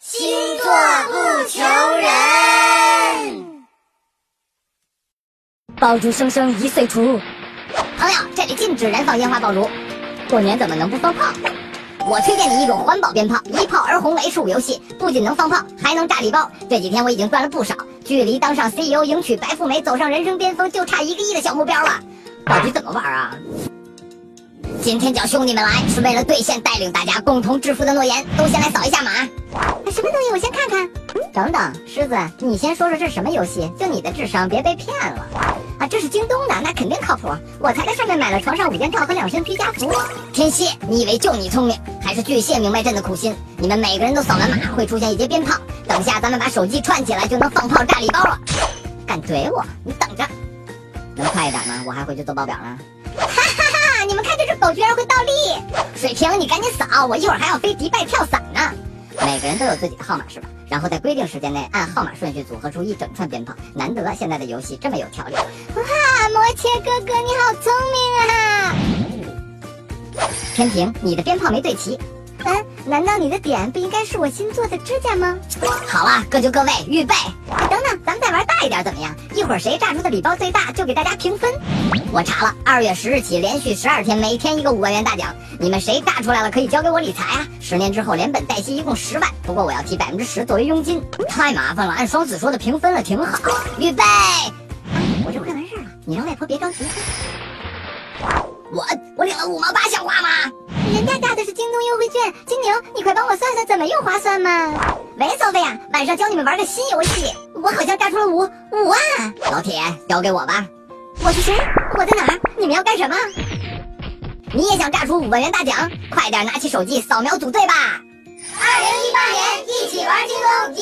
星座不求人。爆竹声声一岁除，朋友，这里禁止燃放烟花爆竹。过年怎么能不放炮？我推荐你一种环保鞭炮，一炮而红 H 五游戏，不仅能放炮，还能炸礼包。这几天我已经赚了不少，距离当上 CEO、迎娶白富美、走上人生巅峰，就差一个亿的小目标了。到底怎么玩啊？今天叫兄弟们来，是为了兑现带领大家共同致富的诺言。都先来扫一下码。什么东西？我先看看。等等，狮子，你先说说这是什么游戏？就你的智商，别被骗了。啊，这是京东的，那肯定靠谱。我才在上面买了床上五件套和两身居家服。天蝎，你以为就你聪明，还是巨蟹明白朕的苦心？你们每个人都扫完码，会出现一节鞭炮。等下咱们把手机串起来，就能放炮炸礼包了。敢怼我？你等着。能快一点吗？我还回去做报表呢。哈哈哈！你们看这只狗居然会倒立！水瓶，你赶紧扫，我一会儿还要飞迪拜跳伞呢。每个人都有自己的号码是吧？然后在规定时间内按号码顺序组合出一整串鞭炮。难得现在的游戏这么有条理。哇，摩羯哥哥你好聪明啊！天平，你的鞭炮没对齐。嗯，难道你的点不应该是我新做的指甲吗？好啊，各就各位，预备。再玩大一点怎么样？一会儿谁炸出的礼包最大，就给大家评分。我查了，二月十日起连续十二天，每天一个五万元大奖。你们谁炸出来了，可以交给我理财啊！十年之后连本带息一共十万，不过我要提百分之十作为佣金。太麻烦了，按双子说的评分了，挺好。预备，我这快完事了，你让外婆别着急。我我领了五毛八，像话吗？人家炸的是京东优惠券，金牛，你快帮我算算怎么用划算嘛？喂，索菲亚，晚上教你们玩个新游戏，我好像炸出了五五万。老铁，交给我吧。我是谁？我在哪儿？你们要干什么？你也想炸出五万元大奖？快点拿起手机扫描组队吧！二零一八年，一起玩京东，